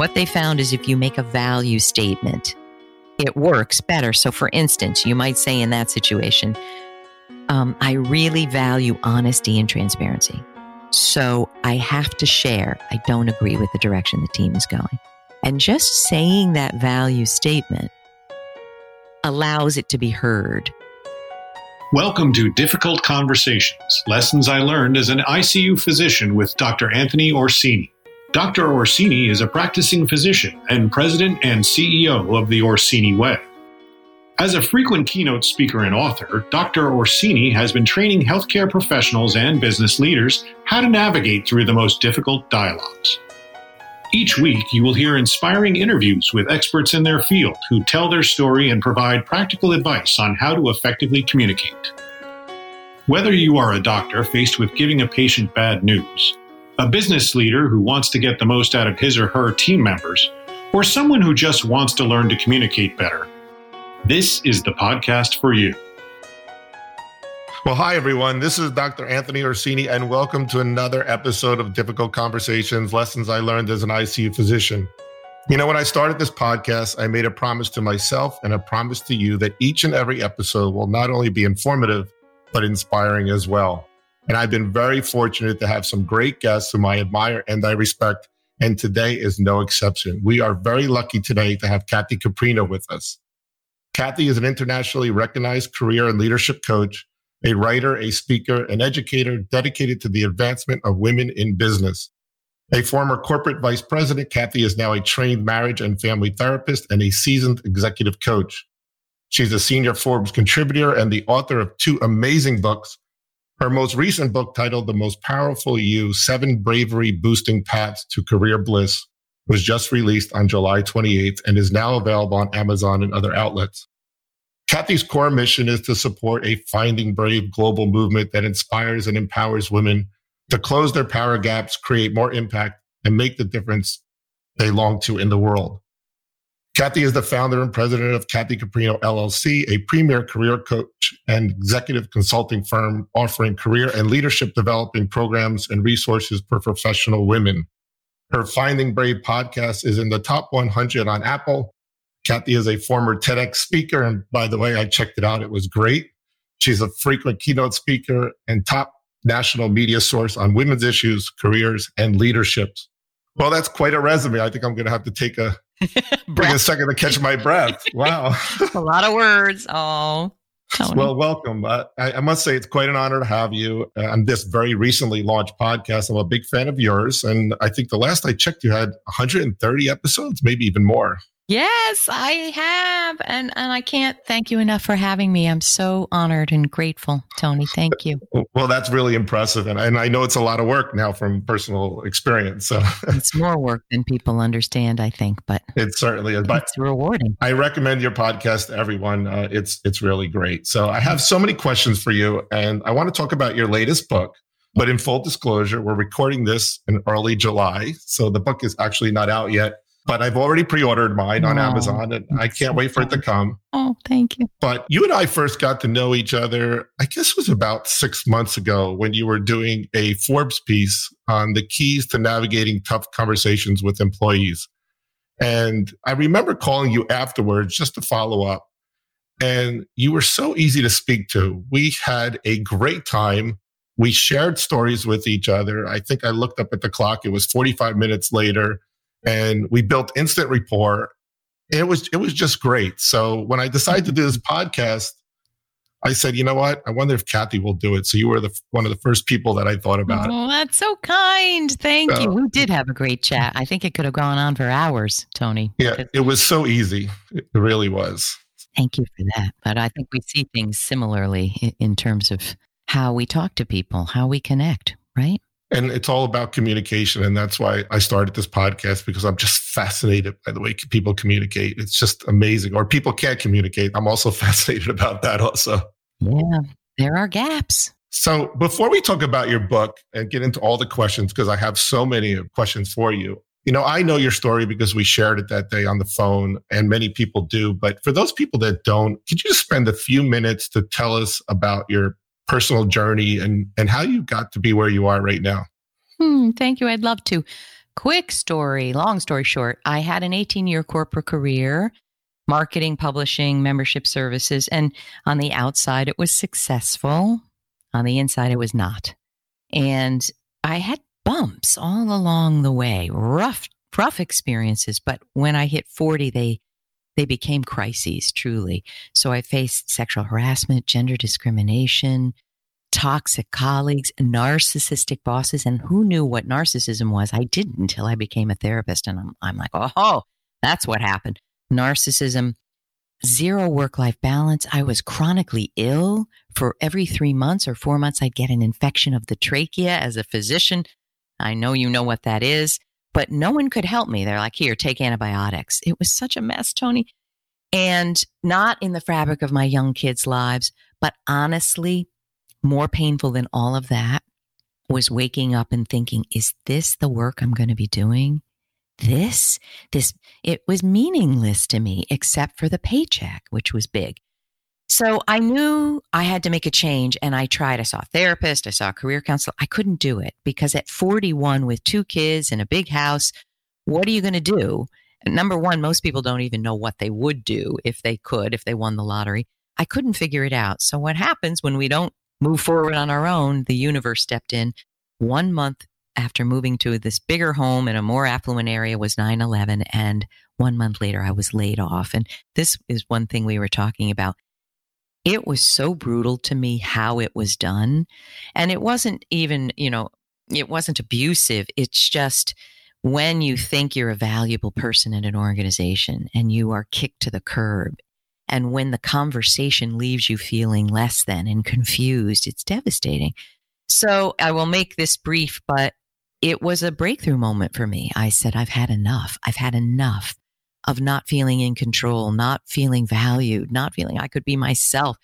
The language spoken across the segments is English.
What they found is if you make a value statement, it works better. So, for instance, you might say in that situation, um, I really value honesty and transparency. So I have to share. I don't agree with the direction the team is going. And just saying that value statement allows it to be heard. Welcome to Difficult Conversations Lessons I Learned as an ICU physician with Dr. Anthony Orsini. Dr. Orsini is a practicing physician and president and CEO of the Orsini Way. As a frequent keynote speaker and author, Dr. Orsini has been training healthcare professionals and business leaders how to navigate through the most difficult dialogues. Each week, you will hear inspiring interviews with experts in their field who tell their story and provide practical advice on how to effectively communicate. Whether you are a doctor faced with giving a patient bad news, a business leader who wants to get the most out of his or her team members, or someone who just wants to learn to communicate better, this is the podcast for you. Well, hi, everyone. This is Dr. Anthony Orsini, and welcome to another episode of Difficult Conversations Lessons I Learned as an ICU Physician. You know, when I started this podcast, I made a promise to myself and a promise to you that each and every episode will not only be informative, but inspiring as well. And I've been very fortunate to have some great guests whom I admire and I respect. And today is no exception. We are very lucky today to have Kathy Caprino with us. Kathy is an internationally recognized career and leadership coach, a writer, a speaker, an educator dedicated to the advancement of women in business. A former corporate vice president, Kathy is now a trained marriage and family therapist and a seasoned executive coach. She's a senior Forbes contributor and the author of two amazing books. Her most recent book, titled The Most Powerful You Seven Bravery Boosting Paths to Career Bliss, was just released on July 28th and is now available on Amazon and other outlets. Kathy's core mission is to support a Finding Brave global movement that inspires and empowers women to close their power gaps, create more impact, and make the difference they long to in the world. Kathy is the founder and president of Kathy Caprino LLC, a premier career coach and executive consulting firm offering career and leadership developing programs and resources for professional women. Her Finding Brave podcast is in the top 100 on Apple. Kathy is a former TEDx speaker. And by the way, I checked it out. It was great. She's a frequent keynote speaker and top national media source on women's issues, careers, and leaderships. Well, that's quite a resume. I think I'm going to have to take a, bring a second to catch my breath. Wow. a lot of words. Oh. Tony. Well, welcome. Uh, I, I, must say it's quite an honor to have you uh, on this very recently launched podcast. I'm a big fan of yours, and I think the last I checked, you had 130 episodes, maybe even more. Yes, I have. And and I can't thank you enough for having me. I'm so honored and grateful, Tony. Thank you. Well, that's really impressive. And, and I know it's a lot of work now from personal experience. So it's more work than people understand, I think, but it certainly is. But it's rewarding. I recommend your podcast to everyone. Uh, it's it's really great. So I have so many questions for you, and I want to talk about your latest book. But in full disclosure, we're recording this in early July. So the book is actually not out yet but I've already pre-ordered mine on oh, Amazon and I can't wait for it to come. Oh, thank you. But you and I first got to know each other, I guess it was about six months ago when you were doing a Forbes piece on the keys to navigating tough conversations with employees. And I remember calling you afterwards just to follow up. And you were so easy to speak to. We had a great time. We shared stories with each other. I think I looked up at the clock. It was 45 minutes later and we built instant rapport. It was it was just great. So when I decided to do this mm-hmm. podcast, I said, you know what? I wonder if Kathy will do it. So you were the one of the first people that I thought about. Oh, that's so kind. Thank so, you. We did have a great chat. I think it could have gone on for hours, Tony. Yeah, it was so easy. It really was. Thank you for that. But I think we see things similarly in terms of how we talk to people, how we connect, right? And it's all about communication. And that's why I started this podcast because I'm just fascinated by the way people communicate. It's just amazing. Or people can't communicate. I'm also fascinated about that also. Yeah, there are gaps. So before we talk about your book and get into all the questions, because I have so many questions for you, you know, I know your story because we shared it that day on the phone and many people do. But for those people that don't, could you just spend a few minutes to tell us about your personal journey and, and how you got to be where you are right now. Hmm, thank you. I'd love to. quick story, long story short, I had an 18 year corporate career, marketing, publishing, membership services. And on the outside, it was successful. On the inside, it was not. And I had bumps all along the way, rough, rough experiences. But when I hit 40, they, they became crises, truly. So I faced sexual harassment, gender discrimination, toxic colleagues, narcissistic bosses. And who knew what narcissism was? I didn't until I became a therapist. And I'm, I'm like, oh, that's what happened. Narcissism, zero work life balance. I was chronically ill. For every three months or four months, I'd get an infection of the trachea as a physician. I know you know what that is, but no one could help me. They're like, here, take antibiotics. It was such a mess, Tony. And not in the fabric of my young kids' lives, but honestly, more painful than all of that was waking up and thinking, is this the work I'm going to be doing? This, this, it was meaningless to me except for the paycheck, which was big. So I knew I had to make a change and I tried. I saw a therapist, I saw a career counselor. I couldn't do it because at 41 with two kids and a big house, what are you going to do? Number one, most people don't even know what they would do if they could, if they won the lottery. I couldn't figure it out. So what happens when we don't move forward on our own? The universe stepped in. One month after moving to this bigger home in a more affluent area was 9 11. And one month later, I was laid off. And this is one thing we were talking about it was so brutal to me how it was done. And it wasn't even, you know, it wasn't abusive. It's just when you think you're a valuable person in an organization and you are kicked to the curb, and when the conversation leaves you feeling less than and confused, it's devastating. So I will make this brief, but it was a breakthrough moment for me. I said, I've had enough. I've had enough of not feeling in control, not feeling valued, not feeling I could be myself.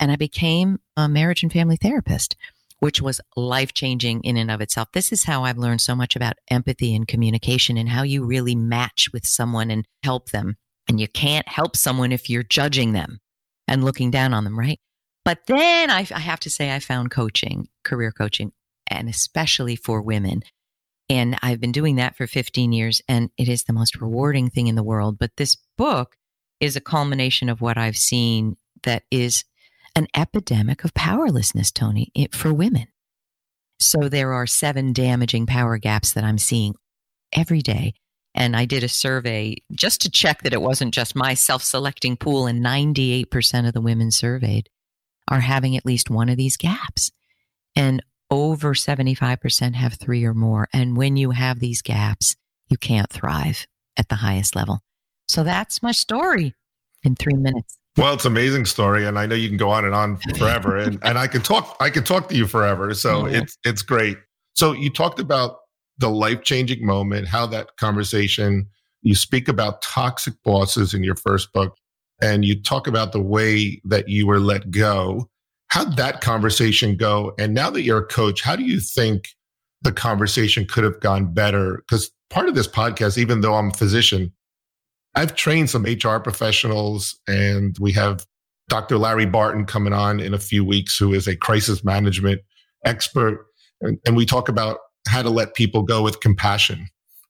And I became a marriage and family therapist, which was life changing in and of itself. This is how I've learned so much about empathy and communication and how you really match with someone and help them. And you can't help someone if you're judging them and looking down on them, right? But then I, I have to say, I found coaching, career coaching, and especially for women and I've been doing that for 15 years, and it is the most rewarding thing in the world. But this book is a culmination of what I've seen that is an epidemic of powerlessness, Tony, for women. So there are seven damaging power gaps that I'm seeing every day. And I did a survey just to check that it wasn't just my self selecting pool, and 98% of the women surveyed are having at least one of these gaps. And over 75% have three or more. And when you have these gaps, you can't thrive at the highest level. So that's my story in three minutes. Well, it's an amazing story, and I know you can go on and on forever, and, and I can talk I can talk to you forever. So yeah. it's it's great. So you talked about the life changing moment, how that conversation. You speak about toxic bosses in your first book, and you talk about the way that you were let go How'd that conversation go? And now that you're a coach, how do you think the conversation could have gone better? Because part of this podcast, even though I'm a physician, I've trained some HR professionals and we have Dr. Larry Barton coming on in a few weeks, who is a crisis management expert. And, and we talk about how to let people go with compassion.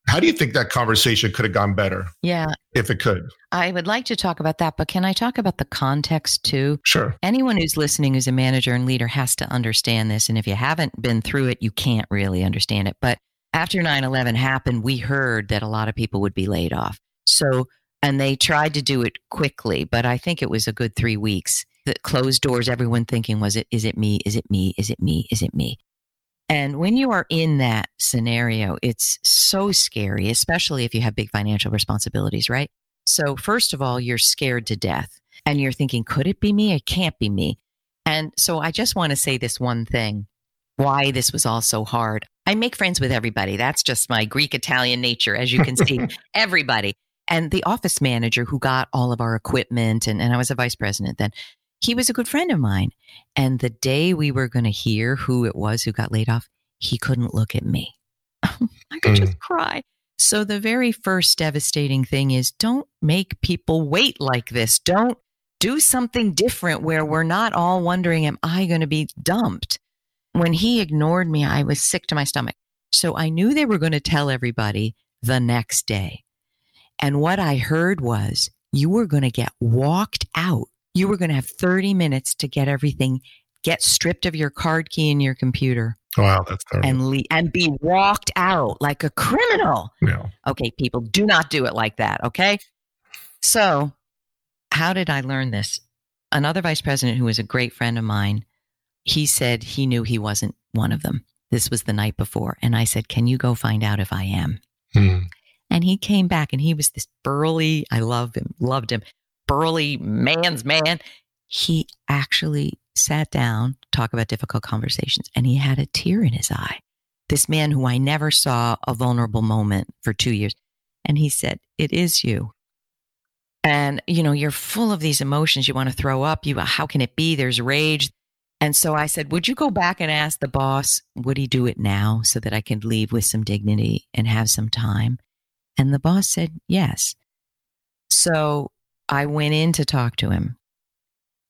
How do you think that conversation could have gone better? Yeah. If it could. I would like to talk about that, but can I talk about the context too? Sure. Anyone who's listening who's a manager and leader has to understand this. And if you haven't been through it, you can't really understand it. But after 9 11 happened, we heard that a lot of people would be laid off. So, and they tried to do it quickly, but I think it was a good three weeks. The closed doors, everyone thinking, was it, is it me? Is it me? Is it me? Is it me? And when you are in that scenario, it's so scary, especially if you have big financial responsibilities, right? So, first of all, you're scared to death and you're thinking, could it be me? It can't be me. And so, I just want to say this one thing why this was all so hard. I make friends with everybody. That's just my Greek Italian nature, as you can see, everybody. And the office manager who got all of our equipment, and, and I was a vice president then, he was a good friend of mine. And the day we were going to hear who it was who got laid off, he couldn't look at me. I could mm. just cry. So the very first devastating thing is don't make people wait like this. Don't do something different where we're not all wondering, am I going to be dumped? When he ignored me, I was sick to my stomach. So I knew they were going to tell everybody the next day. And what I heard was you were going to get walked out. You were going to have 30 minutes to get everything, get stripped of your card key and your computer. Wow, that's terrible. And, le- and be walked out like a criminal. Yeah. Okay, people, do not do it like that. Okay. So, how did I learn this? Another vice president who was a great friend of mine, he said he knew he wasn't one of them. This was the night before. And I said, Can you go find out if I am? Hmm. And he came back and he was this burly, I love him, loved him, burly man's man. He actually sat down, talk about difficult conversations, and he had a tear in his eye. This man who I never saw a vulnerable moment for two years. And he said, It is you. And, you know, you're full of these emotions. You want to throw up. You, how can it be? There's rage. And so I said, Would you go back and ask the boss, would he do it now so that I could leave with some dignity and have some time? And the boss said, Yes. So I went in to talk to him.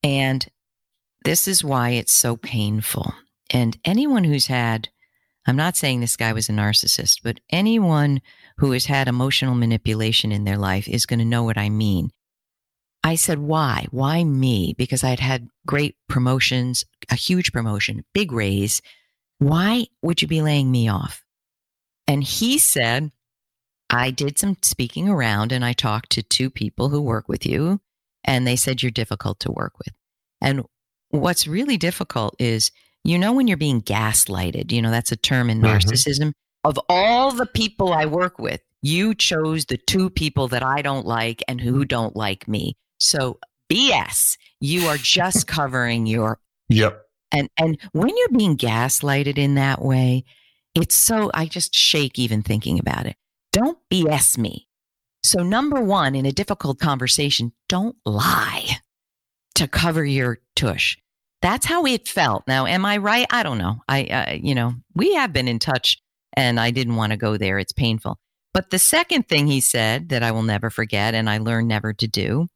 And this is why it's so painful. And anyone who's had, I'm not saying this guy was a narcissist, but anyone who has had emotional manipulation in their life is going to know what I mean. I said, why? Why me? Because I'd had great promotions, a huge promotion, big raise. Why would you be laying me off? And he said, I did some speaking around and I talked to two people who work with you, and they said you're difficult to work with. And what's really difficult is, you know, when you're being gaslighted, you know, that's a term in Mhm. narcissism. Of all the people I work with, you chose the two people that I don't like and who don't like me. So BS, you are just covering your Yep. and and when you're being gaslighted in that way, it's so I just shake even thinking about it. Don't BS me. So number 1 in a difficult conversation, don't lie to cover your tush. That's how it felt. Now, am I right? I don't know. I uh, you know, we have been in touch and I didn't want to go there. It's painful. But the second thing he said that I will never forget and I learned never to do,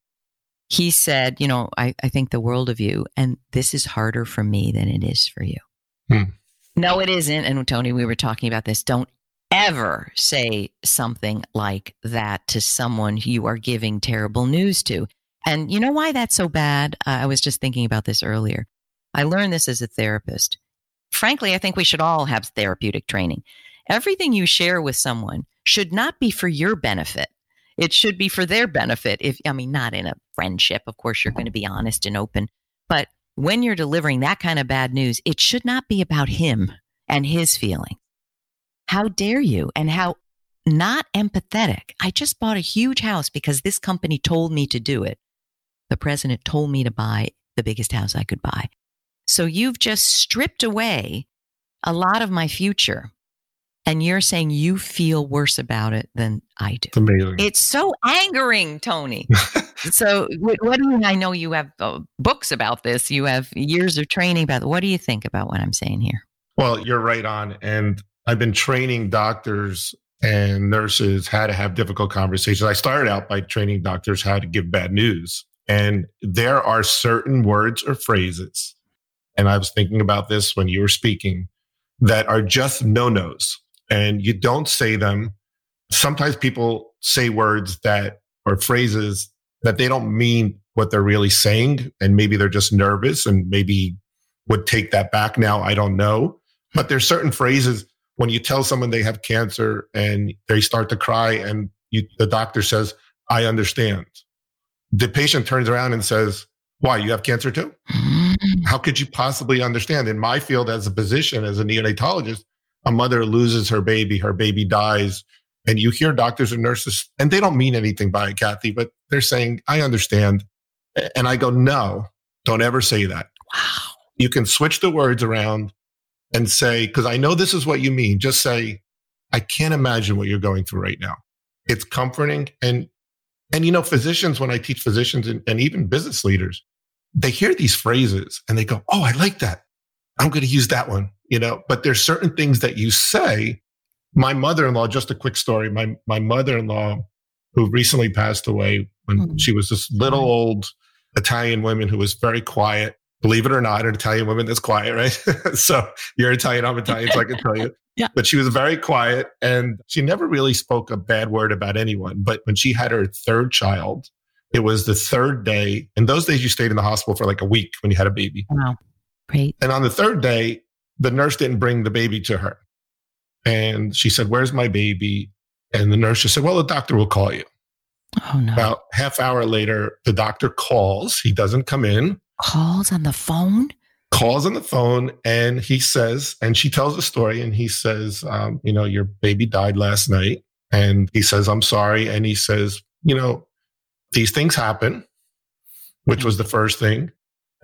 he said, You know, I, I think the world of you, and this is harder for me than it is for you. Hmm. No, it isn't. And Tony, we were talking about this. Don't ever say something like that to someone you are giving terrible news to. And you know why that's so bad? I was just thinking about this earlier. I learned this as a therapist. Frankly, I think we should all have therapeutic training. Everything you share with someone should not be for your benefit. It should be for their benefit. If I mean, not in a friendship, of course, you're going to be honest and open. But when you're delivering that kind of bad news, it should not be about him and his feeling. How dare you? And how not empathetic. I just bought a huge house because this company told me to do it. The president told me to buy the biggest house I could buy. So you've just stripped away a lot of my future. And you're saying you feel worse about it than I do. It's amazing. It's so angering, Tony. so, what, what do you? I know you have uh, books about this. You have years of training about. What do you think about what I'm saying here? Well, you're right on. And I've been training doctors and nurses how to have difficult conversations. I started out by training doctors how to give bad news. And there are certain words or phrases, and I was thinking about this when you were speaking, that are just no nos. And you don't say them. Sometimes people say words that or phrases that they don't mean what they're really saying. And maybe they're just nervous and maybe would take that back now. I don't know. But there's certain phrases when you tell someone they have cancer and they start to cry and you, the doctor says, I understand. The patient turns around and says, why you have cancer too? Mm. How could you possibly understand? In my field as a physician, as a neonatologist, a mother loses her baby, her baby dies, and you hear doctors and nurses, and they don't mean anything by it, Kathy, but they're saying, I understand. And I go, no, don't ever say that. Wow. You can switch the words around and say, because I know this is what you mean. Just say, I can't imagine what you're going through right now. It's comforting. And, and, you know, physicians, when I teach physicians and, and even business leaders, they hear these phrases and they go, Oh, I like that. I'm going to use that one, you know, but there's certain things that you say. My mother-in-law, just a quick story. My, my mother-in-law, who recently passed away when Mhm. she was this little old Italian woman who was very quiet. Believe it or not, an Italian woman is quiet, right? so you're Italian, I'm Italian, so I can tell you. Yeah. But she was very quiet and she never really spoke a bad word about anyone. But when she had her third child, it was the third day. In those days, you stayed in the hospital for like a week when you had a baby. Wow. Great. And on the third day, the nurse didn't bring the baby to her. And she said, Where's my baby? And the nurse just said, Well, the doctor will call you. Oh, no. About half hour later, the doctor calls. He doesn't come in, Calls on the phone? calls on the phone, and he says, and she tells the story, and he says, um, You know, your baby died last night. And he says, I'm sorry. And he says, You know, these things happen, which was the first thing.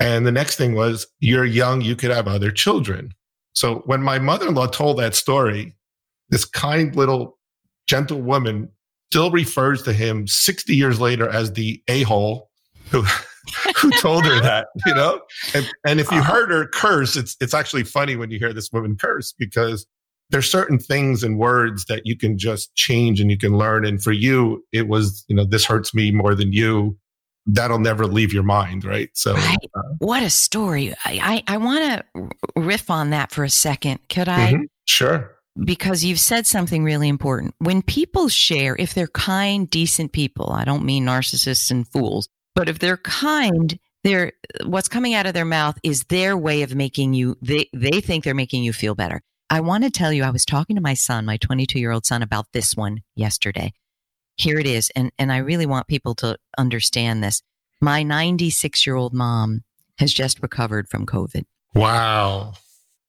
And the next thing was, You're young, you could have other children. So when my mother in law told that story, this kind little gentle woman still refers to him 60 years later as the a hole who, who told her that, you know? And, and if you heard her curse, it's, it's actually funny when you hear this woman curse because there's certain things and words that you can just change and you can learn. And for you, it was, you know, this hurts me more than you. That'll never leave your mind, right? So, Right. uh, What a story. I, I, I want to riff on that for a second. Could I? mhm, sure. because you've said something really important. When people share, if they're kind, decent people, I don't mean narcissists and fools, but if they're kind, they're what's coming out of their mouth is their way of making you they they think they're making you feel better. I want to tell you I was talking to my son, my 22-year-old son about this one yesterday. Here it is and and I really want people to understand this. My 96-year-old mom has just recovered from COVID. Wow.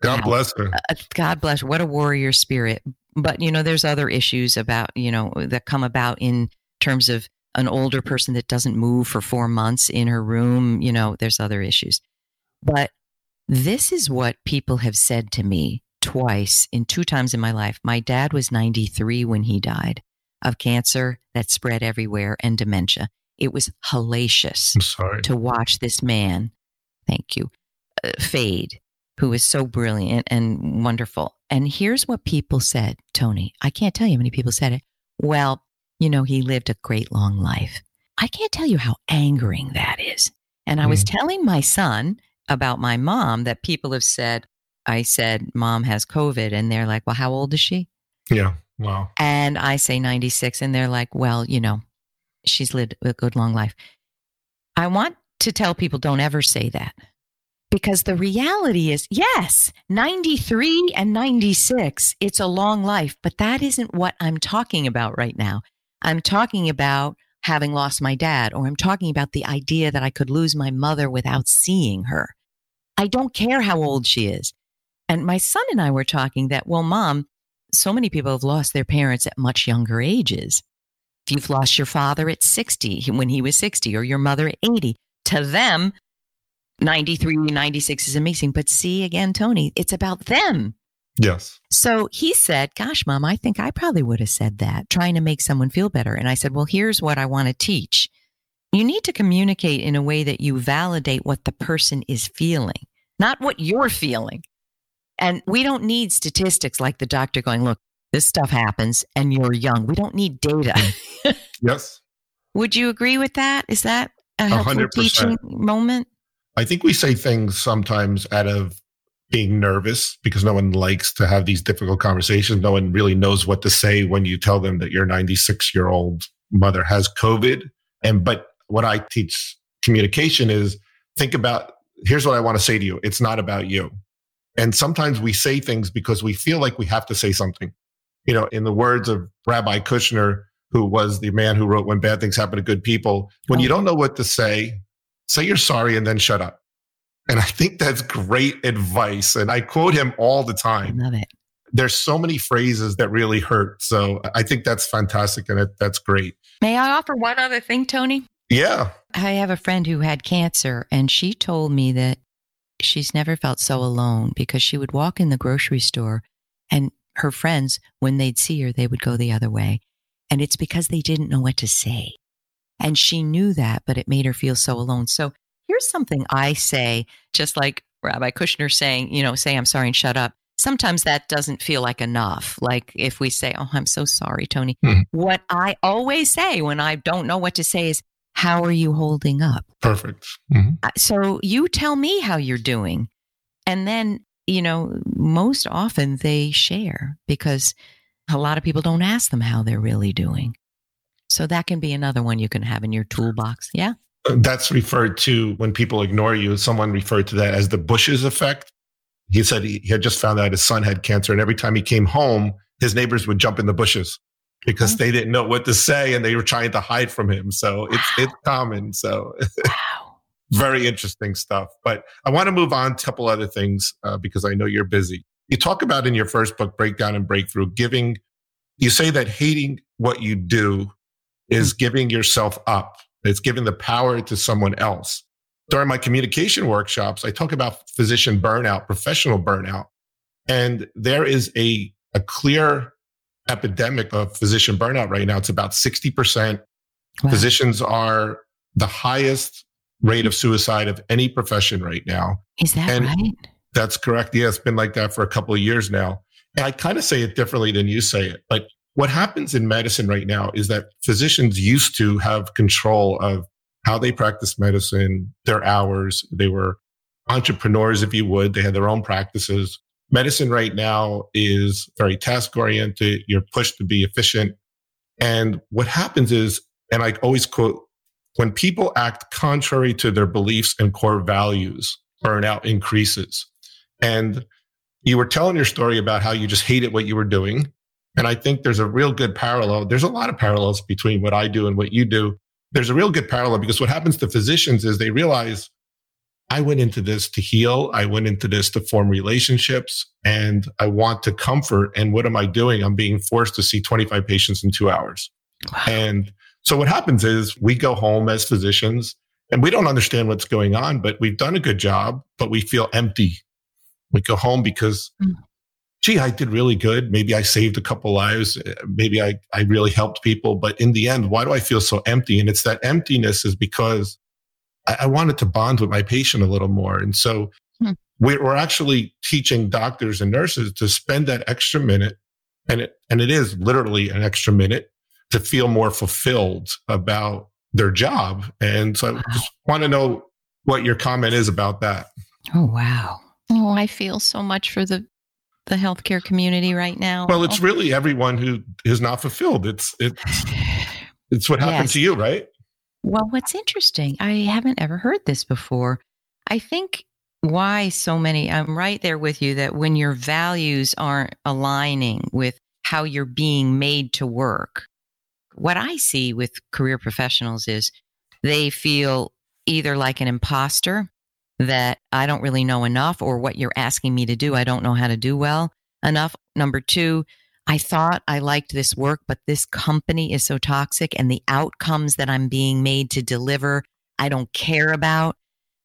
God Wow. bless her. Uh, God bless. Her. What a warrior spirit. But, you know, there's other issues about, you know, that come about in terms of an older person that doesn't move for four months in her room. You know, there's other issues. But this is what people have said to me twice in two times in my life. My dad was 93 when he died of cancer that spread everywhere and dementia. It was hellacious to watch this man, thank you, uh, fade, was so brilliant and wonderful. And here's what people said, Tony. I can't tell you how many people said it. Well, you know, he lived a great long life. I can't tell you how angering that is. And I was mm. telling my son about my mom that people have said, I said, Mom has COVID. And they're like, Well, how old is she? Yeah. Wow. And I say 96, and they're like, well, you know, she's lived a good long life. I want to tell people don't ever say that because the reality is, yes, 93 and 96, it's a long life, but that isn't what I'm talking about right now. I'm talking about having lost my dad, or I'm talking about the idea that I could lose my mother without seeing her. I don't care how old she is. And my son and I were talking that, well, mom, so many people have lost their parents at much younger ages. If you've lost your father at 60 when he was 60 or your mother at 80, to them, 93, 96 is amazing. But see again, Tony, it's about them. Yes. So he said, Gosh, mom, I think I probably would have said that, trying to make someone feel better. And I said, Well, here's what I want to teach. You need to communicate in a way that you validate what the person is feeling, not what you're feeling. And we don't need statistics like the doctor going, Look, this stuff happens and you're young. We don't need data. Mm. Yes. Would you agree with that? Is that a helpful 100%. teaching moment? I think we say things sometimes out of being nervous because no one likes to have these difficult conversations. No one really knows what to say when you tell them that your 96 year old mother has COVID. And, but what I teach communication is think about here's what I want to say to you. It's not about you. And sometimes we say things because we feel like we have to say something. You know, in the words of Rabbi Kushner, who was the man who wrote When Bad Things Happen to Good People, when you oh. don't know what to say, say you're sorry and then shut up. And I think that's great advice. And I quote him all the I time. love it. There's so many phrases that really hurt. So I think that's fantastic and it, that's great. May I offer one other thing, Tony? Yeah. I have a friend who had cancer, and she told me that she's never felt so alone because she would walk in the grocery store and her friends, when they'd see her, they would go the other way. And it's because they didn't know what to say. And she knew that, but it made her feel so alone. So here's something I say, just like Rabbi Kushner saying, you know, say, I'm sorry and shut up. Sometimes that doesn't feel like enough. Like if we say, Oh, I'm so sorry, Tony. Mhm. What I always say when I don't know what to say is, how are you holding up? Perfect. Mm-hmm. So you tell me how you're doing. And then, you know, most often they share because a lot of people don't ask them how they're really doing. So that can be another one you can have in your toolbox. Yeah. That's referred to when people ignore you. Someone referred to that as the Bush's effect. He said he had just found out his son had cancer. And every time he came home, his neighbors would jump in the bushes because they didn't know what to say and they were trying to hide from him. So it's it's common. So wow. very interesting stuff. But I want to move on to a couple other things uh, because I know you're busy. You talk about in your first book, Breakdown and Breakthrough, giving. You say that hating what you do is giving yourself up. It's giving the power to someone else. During my communication workshops, I talk about physician burnout, professional burnout, and there is a a clear epidemic of physician burnout right now. It's about 60%. Wow. Physicians are the highest rate of suicide of any profession right now. Is that and right? That's correct. Yeah, it's been like that for a couple of years now. And I kind of say it differently than you say it. But what happens in medicine right now is that physicians used to have control of how they practice medicine, their hours. They were entrepreneurs, if you would. They had their own practices medicine right now is very task oriented. You're pushed to be efficient. And what happens is, and I always quote, when people act contrary to their beliefs and core values, burnout increases. And you were telling your story about how you just hated what you were doing. And I think there's a real good parallel. There's a lot of parallels between what I do and what you do. There's a real good parallel because what happens to physicians is they realize I went into this to heal. I went into this to form relationships and I want to comfort. And what am I doing? I'm being forced to see 25 patients in two hours. Wow. And so what happens is we go home as physicians and we don't understand what's going on, but we've done a good job, but we feel empty. We go home because, mm. Gee, I did really good. Maybe I saved a couple lives. Maybe I, I really helped people. But in the end, why do I feel so empty? And it's that emptiness is because I, I wanted to bond with my patient a little more. And so hmm. we're actually teaching doctors and nurses to spend that extra minute. And it, and it is literally an extra minute to feel more fulfilled about their job. And so wow. I just want to know what your comment is about that. Oh, wow. Oh, I feel so much for the the healthcare community right now. Well, it's really everyone who is not fulfilled. It's it's it's what happened yes. to you, right? Well, what's interesting, I haven't ever heard this before. I think why so many, I'm right there with you that when your values aren't aligning with how you're being made to work, what I see with career professionals is they feel either like an imposter that I don't really know enough, or what you're asking me to do, I don't know how to do well enough. Number two, I thought I liked this work, but this company is so toxic and the outcomes that I'm being made to deliver, I don't care about.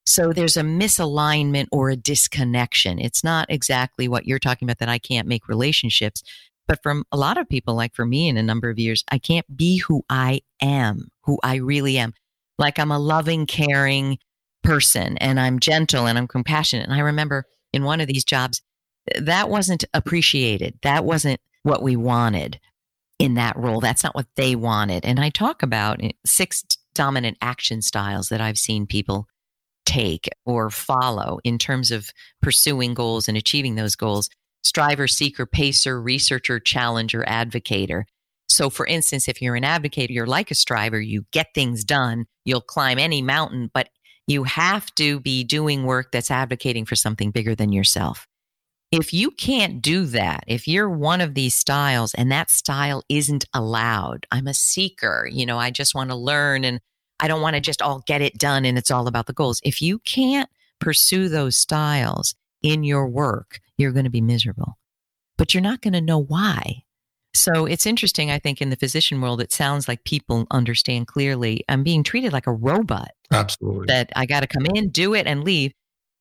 So there's a misalignment or a disconnection. It's not exactly what you're talking about that I can't make relationships. But from a lot of people, like for me in a number of years, I can't be who I am, who I really am. Like I'm a loving, caring person and I'm gentle and I'm compassionate. And I remember in one of these jobs, that wasn't appreciated. That wasn't what we wanted in that role. That's not what they wanted. And I talk about six dominant action styles that I've seen people take or follow in terms of pursuing goals and achieving those goals striver, seeker, pacer, researcher, challenger, advocator. So, for instance, if you're an advocator, you're like a striver, you get things done, you'll climb any mountain, but you have to be doing work that's advocating for something bigger than yourself. If you can't do that, if you're one of these styles and that style isn't allowed, I'm a seeker, you know, I just want to learn and I don't want to just all get it done and it's all about the goals. If you can't pursue those styles in your work, you're going to be miserable, but you're not going to know why. So it's interesting. I think in the physician world, it sounds like people understand clearly I'm being treated like a robot. Absolutely. That I got to come in, do it, and leave.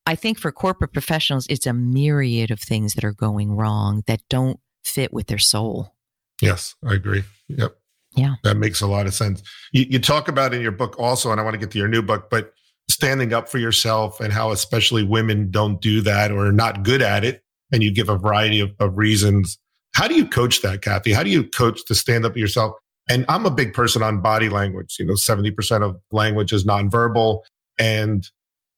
I think for corporate professionals, it's a myriad of things that are going wrong that don't fit with their soul. Yes, I agree. Yep. Yeah. That makes a lot of sense. You, you talk about in your book also, and I want to get to your new book, but standing up for yourself and how especially women don't do that or are not good at it. And you give a variety of, of reasons. How do you coach that, Kathy? How do you coach to stand up yourself? And I'm a big person on body language. You know, 70% of language is nonverbal. And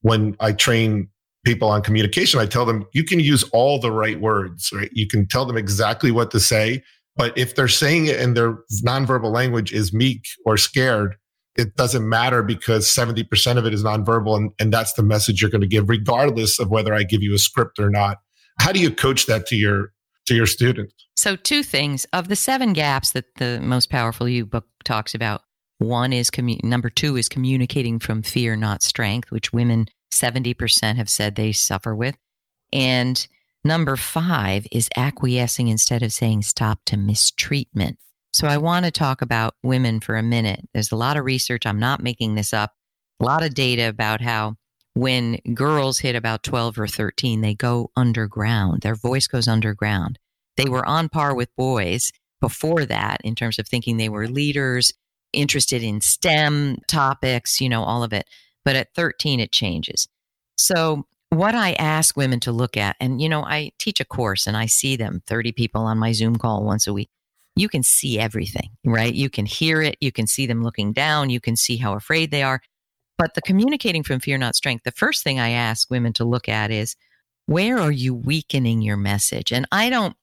when I train people on communication, I tell them you can use all the right words, right? You can tell them exactly what to say. But if they're saying it and their nonverbal language is meek or scared, it doesn't matter because 70% of it is nonverbal. And, and that's the message you're going to give, regardless of whether I give you a script or not. How do you coach that to your to your students? So, two things of the seven gaps that the most powerful you book talks about. One is commu- number two is communicating from fear, not strength, which women 70% have said they suffer with. And number five is acquiescing instead of saying stop to mistreatment. So I want to talk about women for a minute. There's a lot of research. I'm not making this up. A lot of data about how when girls hit about 12 or 13, they go underground. Their voice goes underground. They were on par with boys before that in terms of thinking they were leaders, interested in STEM topics, you know, all of it. But at 13, it changes. So, what I ask women to look at, and you know, I teach a course and I see them 30 people on my Zoom call once a week. You can see everything, right? You can hear it. You can see them looking down. You can see how afraid they are. But the communicating from fear, not strength, the first thing I ask women to look at is where are you weakening your message? And I don't,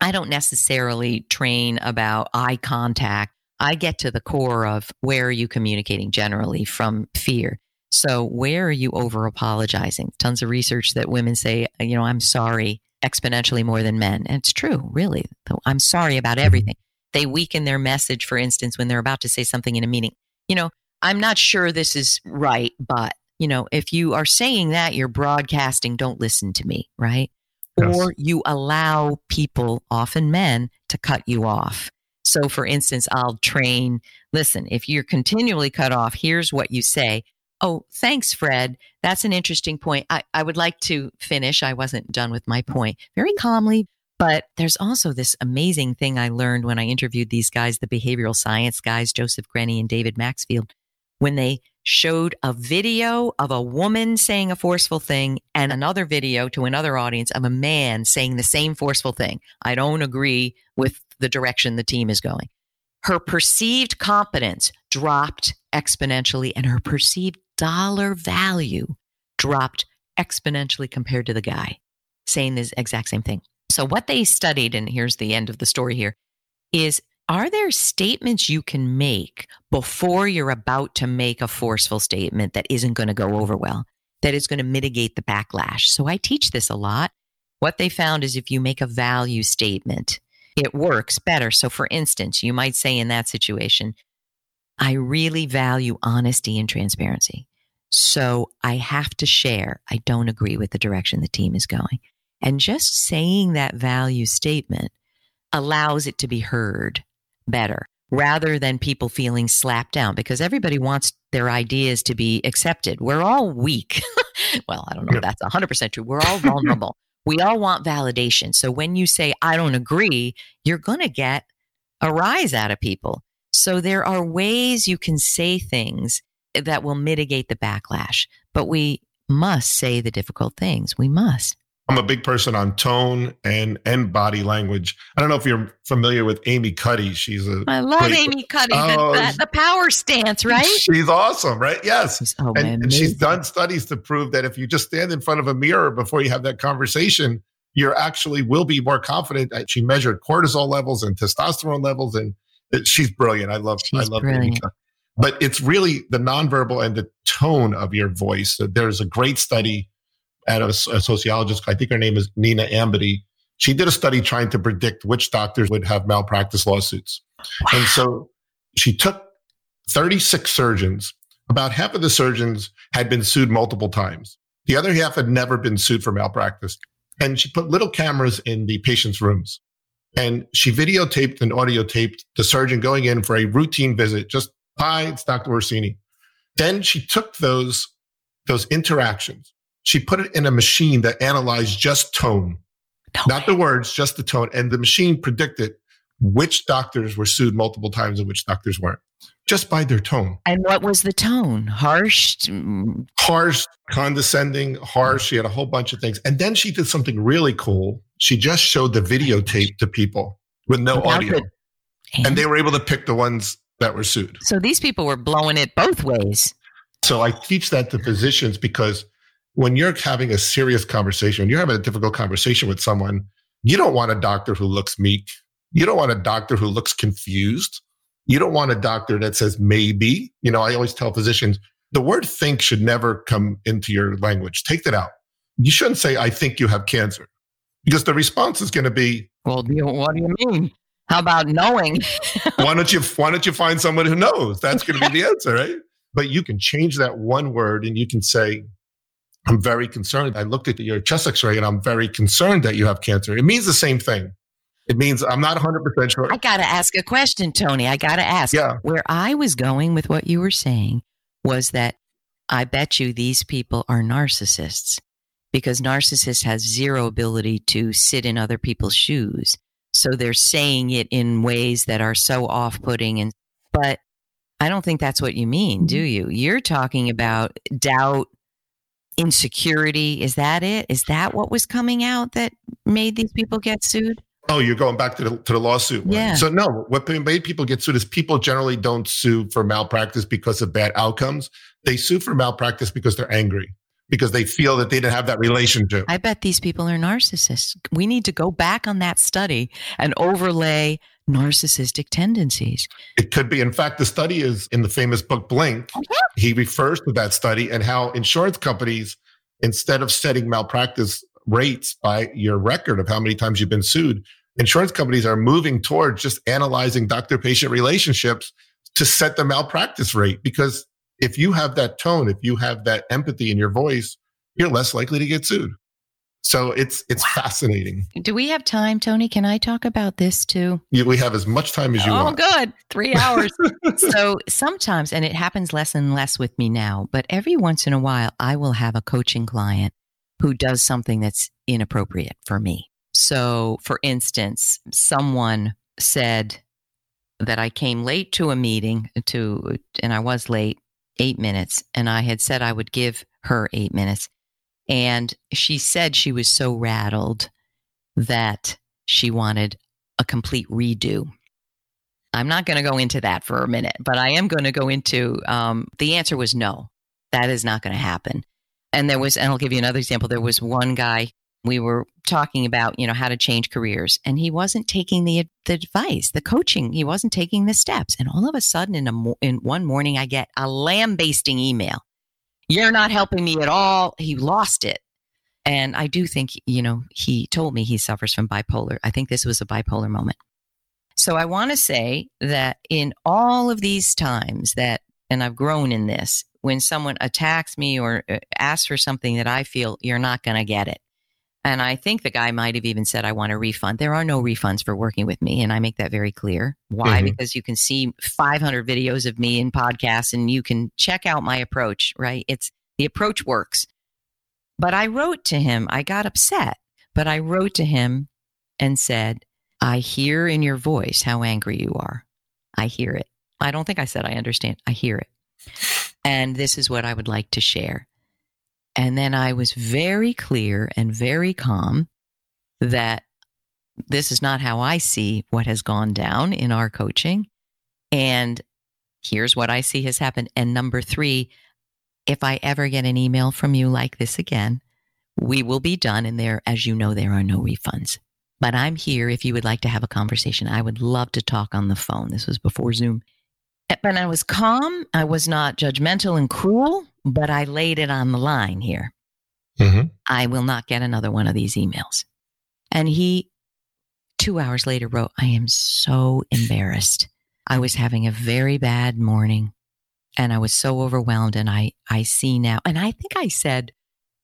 I don't necessarily train about eye contact. I get to the core of where are you communicating generally from fear. So where are you over apologizing? Tons of research that women say, you know, I'm sorry exponentially more than men. And it's true, really. I'm sorry about mm-hmm. everything. They weaken their message, for instance, when they're about to say something in a meeting. You know, I'm not sure this is right, but you know, if you are saying that, you're broadcasting, don't listen to me, right? Yes. Or you allow people, often men, to cut you off. So, for instance, I'll train listen, if you're continually cut off, here's what you say. Oh, thanks, Fred. That's an interesting point. I, I would like to finish. I wasn't done with my point. Very calmly, but there's also this amazing thing I learned when I interviewed these guys, the behavioral science guys, Joseph Grenny and David Maxfield when they showed a video of a woman saying a forceful thing and another video to another audience of a man saying the same forceful thing. I don't agree with the direction the team is going. Her perceived competence dropped exponentially and her perceived dollar value dropped exponentially compared to the guy saying the exact same thing. So, what they studied, and here's the end of the story here, is are there statements you can make before you're about to make a forceful statement that isn't going to go over well, that is going to mitigate the backlash? So I teach this a lot. What they found is if you make a value statement, it works better. So, for instance, you might say in that situation, I really value honesty and transparency. So I have to share. I don't agree with the direction the team is going. And just saying that value statement allows it to be heard better rather than people feeling slapped down because everybody wants their ideas to be accepted. We're all weak. well, I don't know if that's 100% true. We're all vulnerable. we all want validation. So when you say, I don't agree, you're going to get a rise out of people. So there are ways you can say things that will mitigate the backlash, but we must say the difficult things. We must. I'm a big person on tone and and body language. I don't know if you're familiar with Amy Cuddy. She's a I love Amy Cuddy. Oh, the, the, power stance, right? She's awesome, right? Yes. Oh, and, man, and she's done studies to prove that if you just stand in front of a mirror before you have that conversation, you're actually will be more confident. That she measured cortisol levels and testosterone levels, and she's brilliant. I love she's I love brilliant. Amy Cuddy. But it's really the nonverbal and the tone of your voice. There's a great study at a, a sociologist, I think her name is Nina Ambady. She did a study trying to predict which doctors would have malpractice lawsuits. Wow. And so she took 36 surgeons. About half of the surgeons had been sued multiple times. The other half had never been sued for malpractice. And she put little cameras in the patient's rooms. And she videotaped and audiotaped the surgeon going in for a routine visit. Just, hi, it's Dr. Orsini. Then she took those, those interactions she put it in a machine that analyzed just tone, no not the words, just the tone. And the machine predicted which doctors were sued multiple times and which doctors weren't just by their tone. And what was the tone? Harsh? Harsh, condescending, harsh. Mm. She had a whole bunch of things. And then she did something really cool. She just showed the videotape to people with no about audio. The, And, and they were able to pick the ones that were sued. So these people were blowing it both ways. So I teach that to physicians because when you're having a serious conversation, when you're having a difficult conversation with someone, you don't want a doctor who looks meek. You don't want a doctor who looks confused. You don't want a doctor that says maybe. You know, I always tell physicians the word think should never come into your language. Take that out. You shouldn't say, I think you have cancer, because the response is going to be, Well, what do you mean? How about knowing? why don't you why don't you find someone who knows? That's going to be the answer, right? But you can change that one word and you can say, I'm very concerned. I looked at your chest x-ray and I'm very concerned that you have cancer. It means the same thing. It means I'm not 100% sure. I got to ask a question, Tony. I got to ask. Yeah. Where I was going with what you were saying was that I bet you these people are narcissists because narcissists has zero ability to sit in other people's shoes. So they're saying it in ways that are so off-putting and but I don't think that's what you mean, do mm-hmm. you? You're talking about doubt, insecurity. Is that it? Is that what was coming out that made these people get sued? Oh, you're going back to the to the lawsuit. One. Yeah. So no, what made people get sued is people generally don't sue for malpractice because of bad outcomes. They sue for malpractice because they're angry because they feel that they didn't have that relationship. I bet these people are narcissists. We need to go back on that study and overlay narcissistic tendencies. It could be. In fact, the study is in the famous book Blink. Oh, he refers to that study and how insurance companies, instead of setting malpractice rates by your record of how many times you've been sued, insurance companies are moving towards just analyzing doctor patient relationships to set the malpractice rate. Because if you have that tone, if you have that empathy in your voice, you're less likely to get sued. So it's it's wow. fascinating. Do we have time, Tony? Can I talk about this too? Yeah, we have as much time as you oh, want. Oh, good. Three hours. so sometimes, and it happens less and less with me now, but every once in a while, I will have a coaching client who does something that's inappropriate for me. So, for instance, someone said that I came late to a meeting to and I was late 8 minutes and I had said I would give her 8 minutes and she said she was so rattled that she wanted a complete redo. I'm not going to go into that for a minute, but I am going to go into um, the answer was no, that is not going to happen. And there was, and I'll give you another example. There was one guy we were talking about, you know, how to change careers, and he wasn't taking the the advice, the coaching. He wasn't taking the steps. And all of a sudden, in a in one morning, I get a lambasting email. You're not helping me at all. He lost it. And I do think, you know, he told me he suffers from bipolar. I think this was a bipolar moment. So I want to say that in all of these times that, and I've grown in this, when someone attacks me or uh, asks for something that I feel you're not going to get it. And I think the guy might have even said, I want a refund. There are no refunds for working with me. And I make that very clear. Why? Mm-hmm. Because you can see 500 videos of me in podcasts and you can check out my approach, right? It's the approach works. But I wrote to him, I got upset, but I wrote to him and said, I hear in your voice how angry you are. I hear it. I don't think I said I understand. I hear it. And this is what I would like to share. And then I was very clear and very calm that this is not how I see what has gone down in our coaching. And here's what I see has happened. And number three, if I ever get an email from you like this again, we will be done. And there, as you know, there are no refunds. But I'm here if you would like to have a conversation. I would love to talk on the phone. This was before Zoom. But I was calm. I was not judgmental and cruel, but I laid it on the line here. Mm-hmm. I will not get another one of these emails. And he, two hours later, wrote, I am so embarrassed. I was having a very bad morning and I was so overwhelmed. And I, I see now, and I think I said,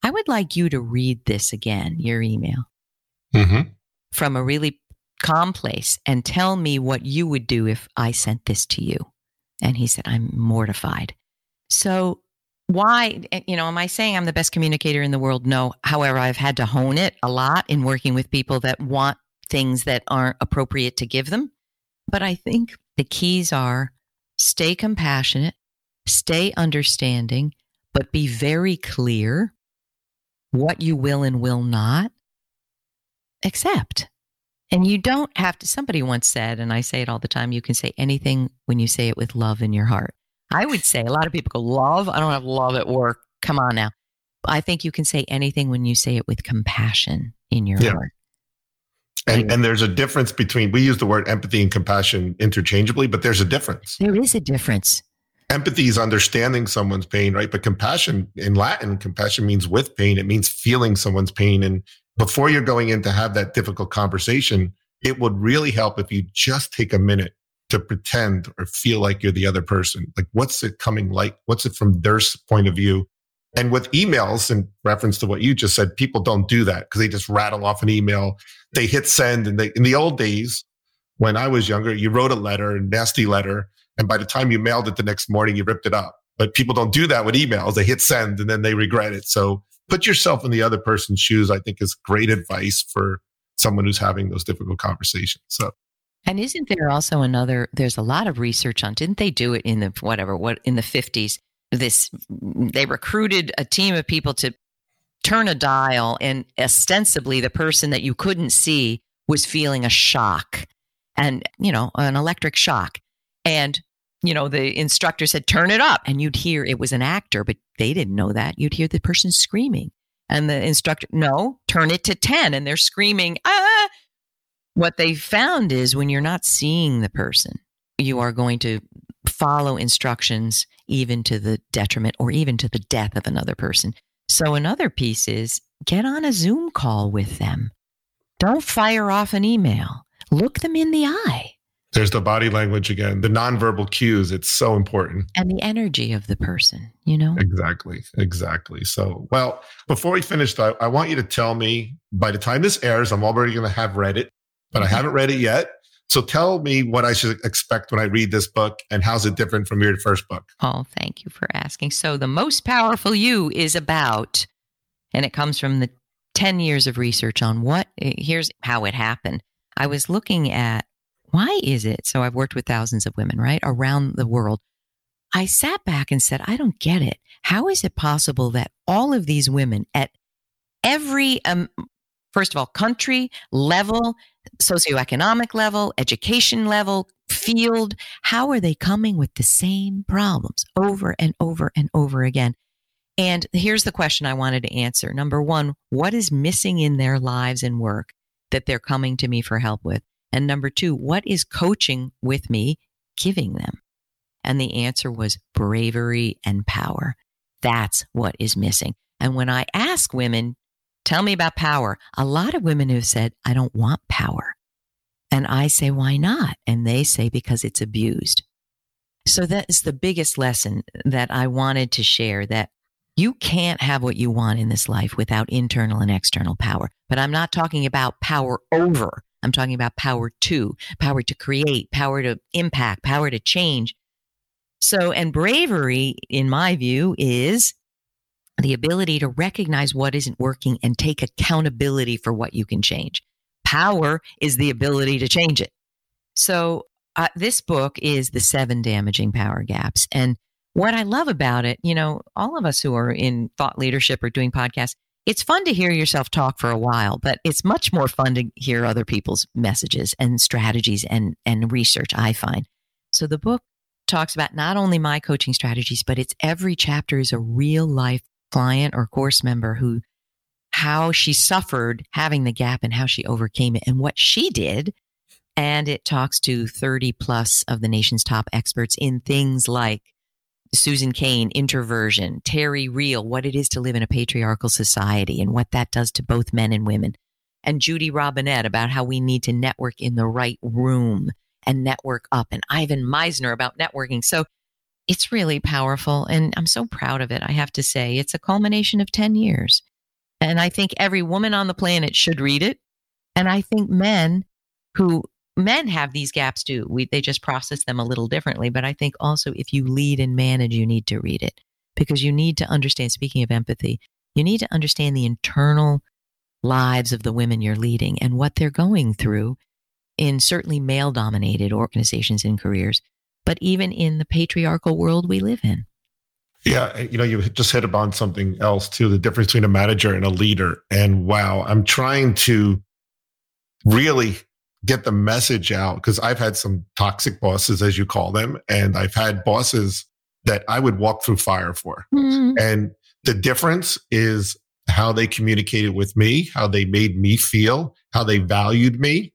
I would like you to read this again, your email mm-hmm. from a really calm place and tell me what you would do if I sent this to you. And he said, I'm mortified. So, why, eh, you know, am I saying I'm the best communicator in the world? No. However, I've had to hone it a lot in working with people that want things that aren't appropriate to give them. But I think the keys are stay compassionate, stay understanding, but be very clear what you will and will not accept. And you don't have to, somebody once said, and I say it all the time, you can say anything when you say it with love in your heart. I would say a lot of people go, Love? I don't have love at work. Come on now. I think you can say anything when you say it with compassion in your yeah. heart. And, and there's a difference between, we use the word empathy and compassion interchangeably, but there's a difference. There is a difference. Empathy is understanding someone's pain, right? But compassion in Latin, compassion means with pain. It means feeling someone's pain. And before you're going in to have that difficult conversation, it would really help if you just take a minute to pretend or feel like you're the other person. Like, what's it coming like? What's it from their point of view? And with emails, in reference to what you just said, people don't do that because they just rattle off an email. They hit send. And they, in the old days, when I was younger, you wrote a letter, a nasty letter. And by the time you mailed it the next morning, you ripped it up. But people don't do that with emails. They hit send and then they regret it. So put yourself in the other person's shoes, I think is great advice for someone who's having those difficult conversations. So and isn't there also another there's a lot of research on didn't they do it in the whatever what in the 50s this they recruited a team of people to turn a dial and ostensibly the person that you couldn't see was feeling a shock and you know an electric shock. And you know the instructor said turn it up. And you'd hear it was an actor but they didn't know that. You'd hear the person screaming. And the instructor no turn it to 10 and they're screaming ah what they found is when you're not seeing the person you are going to follow instructions even to the detriment or even to the death of another person. So, another piece is get on a Zoom call with them. Don't fire off an email. Look them in the eye. There's the body language again, the nonverbal cues. It's so important. And the energy of the person, you know? Exactly. Exactly. So, well, before we finish, I, I want you to tell me by the time this airs, I'm already going to have read it, but I haven't read it yet. So tell me what I should expect when I read this book and how's it different from your first book? Oh, thank you for asking. So the most powerful you is about, and it comes from the 10 years of research on what, here's how it happened. I was looking at why is it? So I've worked with thousands of women, right, around the world. I sat back and said, I don't get it. How is it possible that all of these women at every um, first of all, country level, socioeconomic level, education level, field. How are they coming with the same problems over and over and over again? And here's the question I wanted to answer. Number one, what is missing in their lives and work that they're coming to me for help with? And number two, what is coaching with me giving them? And the answer was bravery and power. That's what is missing. And when I ask women, Tell me about power. A lot of women have said, I don't want power. And I say, why not? And they say, because it's abused. So that is the biggest lesson that I wanted to share that you can't have what you want in this life without internal and external power. But I'm not talking about power over. I'm talking about power to, power to create, power to impact, power to change. So, and bravery, in my view, is the ability to recognize what isn't working and take accountability for what you can change. Power is the ability to change it. So, uh, this book is The Seven Damaging Power Gaps. And what I love about it, you know, all of us who are in thought leadership or doing podcasts, it's fun to hear yourself talk for a while, but it's much more fun to hear other people's messages and strategies and, and research, I find. So the book talks about not only my coaching strategies, but it's every chapter is a real life client or course member who how she suffered having the gap and how she overcame it and what she did. And it talks to 30 plus of the nation's top experts in things like Susan Cain, introversion, Terry Real, what it is to live in a patriarchal society and what that does to both men and women, and Judy Robinett about how we need to network in the right room and network up, and Ivan Misner about networking. So it's really powerful. And I'm so proud of it. I have to say, it's a culmination of 10 years. And I think every woman on the planet should read it. And I think men who men have these gaps too. We, they just process them a little differently. But I think also if you lead and manage, you need to read it because you need to understand, speaking of empathy, you need to understand the internal lives of the women you're leading and what they're going through in certainly male dominated organizations and careers but even in the patriarchal world we live in. Yeah, you know, you just hit upon something else too the difference between a manager and a leader. And wow, I'm trying to really get the message out because I've had some toxic bosses, as you call them, and I've had bosses that I would walk through fire for. Mm-hmm. And the difference is how they communicated with me, how they made me feel, how they valued me.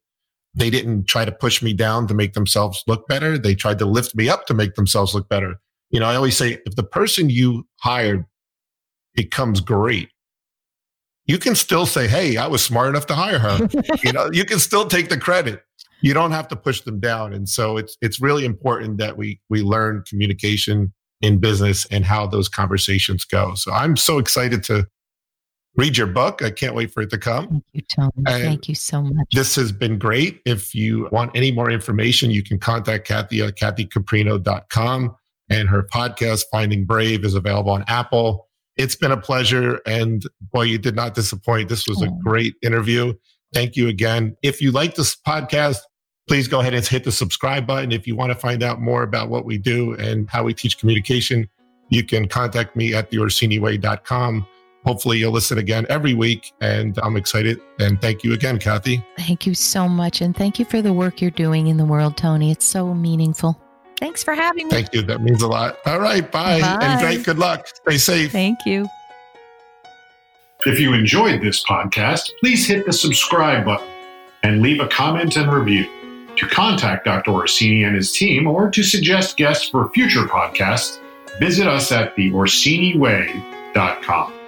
They didn't try to push me down to make themselves look better. They tried to lift me up to make themselves look better. You know, I always say if the person you hired becomes great, you can still say, Hey, I was smart enough to hire her. you know, you can still take the credit. You don't have to push them down. And so it's, it's really important that we, we learn communication in business and how those conversations go. So I'm so excited to read your book. I can't wait for it to come. Thank you, Tony. And Thank you so much. This has been great. If you want any more information, you can contact Kathy at kathycaprino.com. And her podcast, Finding Brave, is available on Apple. It's been a pleasure. And boy, you did not disappoint. This was oh. a great interview. Thank you again. If you like this podcast, please go ahead and hit the subscribe button. If you want to find out more about what we do and how we teach communication, you can contact me at theorsiniway.com. Hopefully, you'll listen again every week. And I'm excited. And thank you again, Kathy. Thank you so much. And thank you for the work you're doing in the world, Tony. It's so meaningful. Thanks for having me. Thank you. That means a lot. All right. Bye. bye. And great good luck. Stay safe. Thank you. If you enjoyed this podcast, please hit the subscribe button and leave a comment and review. To contact Dr. Orsini and his team or to suggest guests for future podcasts, visit us at theorsiniway.com.